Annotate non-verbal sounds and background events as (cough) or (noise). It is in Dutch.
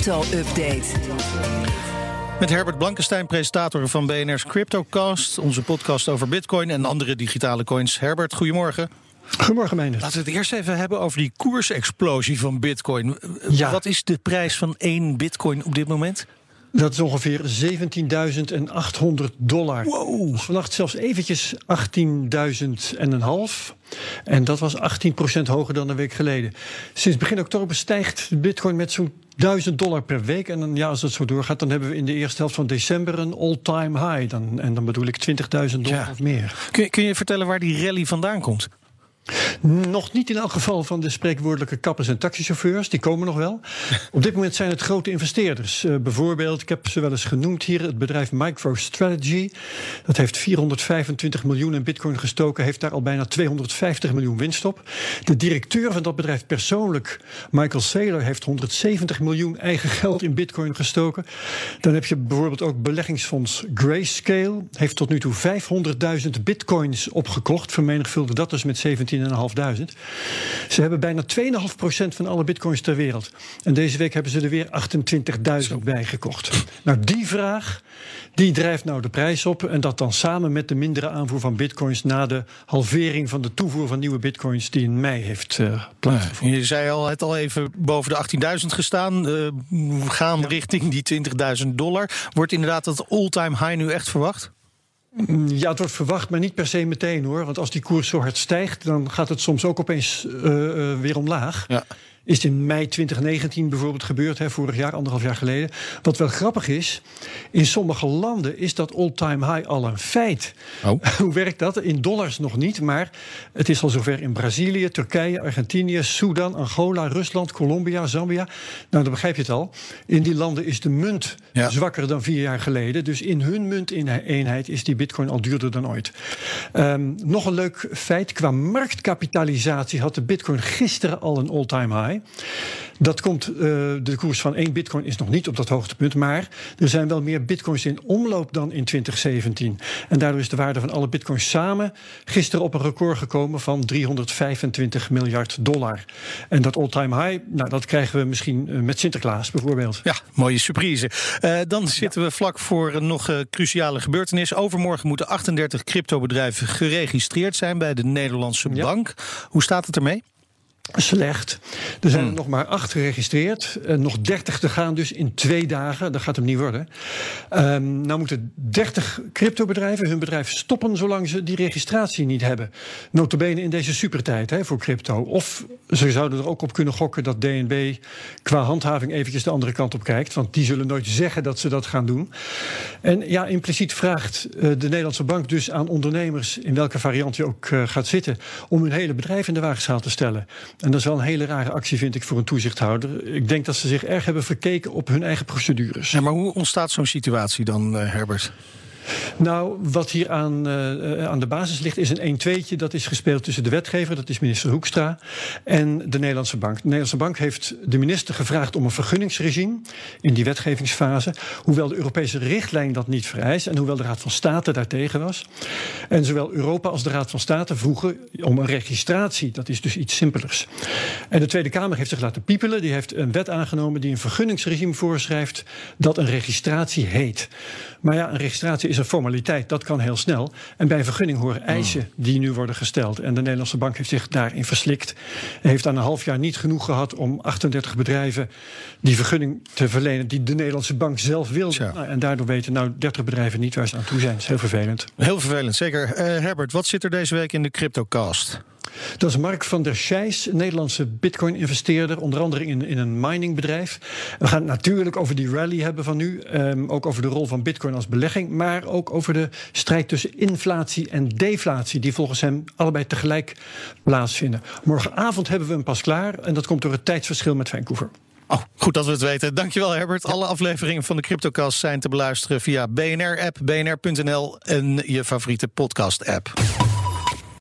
crypto-update. Met Herbert Blankenstein, presentator van BNR's CryptoCast. Onze podcast over bitcoin en andere digitale coins. Herbert, goedemorgen. Goedemorgen, Meijner. Laten we het eerst even hebben over die koersexplosie van bitcoin. Ja. Wat is de prijs van één bitcoin op dit moment? Dat is ongeveer 17.800 dollar. Wow. Dus vannacht zelfs eventjes 18.000 en een half. En dat was 18% hoger dan een week geleden. Sinds begin oktober stijgt de bitcoin met zo'n 1000 dollar per week. En dan, ja, als dat zo doorgaat, dan hebben we in de eerste helft van december een all-time high. Dan, en dan bedoel ik 20.000 dollar Ja. of meer. Kun je, kun je vertellen waar die rally vandaan komt? Nog niet in elk geval van de spreekwoordelijke kappers en taxichauffeurs. Die komen nog wel. (laughs) Op dit moment zijn het grote investeerders. Eh, bijvoorbeeld, ik heb ze wel eens genoemd hier, het bedrijf MicroStrategy. Dat heeft 425 miljoen in bitcoin gestoken. Heeft daar al bijna 250 miljoen winst op. De directeur van dat bedrijf persoonlijk, Michael Saylor, heeft 170 miljoen eigen geld in bitcoin gestoken. Dan heb je bijvoorbeeld ook beleggingsfonds Grayscale. Heeft tot nu toe 500.000 bitcoins opgekocht. Vermenigvuldig dat dus met 17.500. Ze hebben bijna 2,5% van alle bitcoins ter wereld. En deze week hebben ze er weer 28.000 bij gekocht. Nou, die vraag die drijft nou de prijs op. En dat dan samen met de mindere aanvoer van bitcoins na de halvering van de toevoer van nieuwe bitcoins die in mei heeft eh, plaatsgevonden. Je zei al, het al even boven de 18.000 gestaan. Eh, we gaan richting die 20.000 dollar. Wordt inderdaad dat all-time high nu echt verwacht? Ja, het wordt verwacht, maar niet per se meteen hoor. Want als die koers zo hard stijgt, dan gaat het soms ook opeens eh, weer omlaag. Ja. Is in mei 2019 bijvoorbeeld gebeurd, hè, vorig jaar, anderhalf jaar geleden. Wat wel grappig is, in sommige landen is dat all-time high al een feit. Oh. (laughs) Hoe werkt dat? In dollars nog niet, maar het is al zover in Brazilië, Turkije, Argentinië, Sudan, Angola, Rusland, Colombia, Zambia. Nou, dan begrijp je het al. In die landen is de munt Ja. zwakker dan vier jaar geleden. Dus in hun munteenheid is die bitcoin al duurder dan ooit. Ehm, nog een leuk feit. Qua marktkapitalisatie had de bitcoin gisteren al een all-time high. Dat komt, eh, de koers van één bitcoin is nog niet op dat hoogtepunt. Maar er zijn wel meer bitcoins in omloop dan in 2017. En daardoor is de waarde van alle bitcoins samen gisteren op een record gekomen van 325 miljard dollar. En dat all-time high, nou, dat krijgen we misschien eh, met Sinterklaas bijvoorbeeld. Ja, mooie surprise. Eh, dan zitten we vlak voor een nog cruciale gebeurtenis. Overmorgen moeten 38 cryptobedrijven geregistreerd zijn bij de Nederlandse Ja. Bank. Hoe staat het ermee? Slecht. Er zijn Hmm. er nog maar acht geregistreerd. Eh, nog 30 te gaan dus in twee dagen. Dat gaat hem niet worden. Ehm, nou moeten 30 cryptobedrijven hun bedrijf stoppen... zolang ze die registratie niet hebben. Notabene in deze supertijd hè, voor crypto. Of ze zouden er ook op kunnen gokken dat DNB... qua handhaving eventjes de andere kant op kijkt. Want die zullen nooit zeggen dat ze dat gaan doen. En ja, impliciet vraagt eh, de Nederlandse bank dus aan ondernemers... in welke variant je ook eh, gaat zitten... om hun hele bedrijf in de waagschaal te stellen. En dat is wel een hele rare actie, vind ik, voor een toezichthouder. Ik denk dat ze zich erg hebben verkeken op hun eigen procedures. Ja, maar hoe ontstaat zo'n situatie dan, eh, Herbert? Nou, wat hier aan, eh, aan de basis ligt, is een 1-2'tje. Dat is gespeeld tussen de wetgever, dat is minister Hoekstra, en de Nederlandse Bank. De Nederlandse Bank heeft de minister gevraagd om een vergunningsregime in die wetgevingsfase. Hoewel de Europese richtlijn dat niet vereist en hoewel de Raad van State daartegen was. En zowel Europa als de Raad van State vroegen om een registratie. Dat is dus iets simpelers. En de Tweede Kamer heeft zich laten piepelen. Die heeft een wet aangenomen die een vergunningsregime voorschrijft dat een registratie heet. Maar ja, een registratie is een formaliteit, dat kan heel snel. En bij vergunning horen eisen die nu worden gesteld. En de Nederlandse bank heeft zich daarin verslikt. Heeft aan een half jaar niet genoeg gehad om 38 bedrijven die vergunning te verlenen die de Nederlandse bank zelf wil. Nou, en daardoor weten nou 30 bedrijven niet waar ze aan toe zijn. Dat is heel vervelend. Heel vervelend, zeker. Eh, Herbert, wat zit er deze week in de CryptoCast? Dat is Mark van der Scheijs, Nederlandse bitcoin-investeerder, onder andere in, in een miningbedrijf. We gaan het natuurlijk over die rally hebben van nu, ehm, ook over de rol van bitcoin als belegging, maar ook over de strijd tussen inflatie en deflatie, die volgens hem allebei tegelijk plaatsvinden. Morgenavond hebben we hem pas klaar en dat komt door het tijdsverschil met Vancouver. Oh, goed dat we het weten. Dankjewel Herbert. Alle afleveringen van de CryptoCast zijn te beluisteren via BNR-app, bnr.nl en je favoriete podcast-app.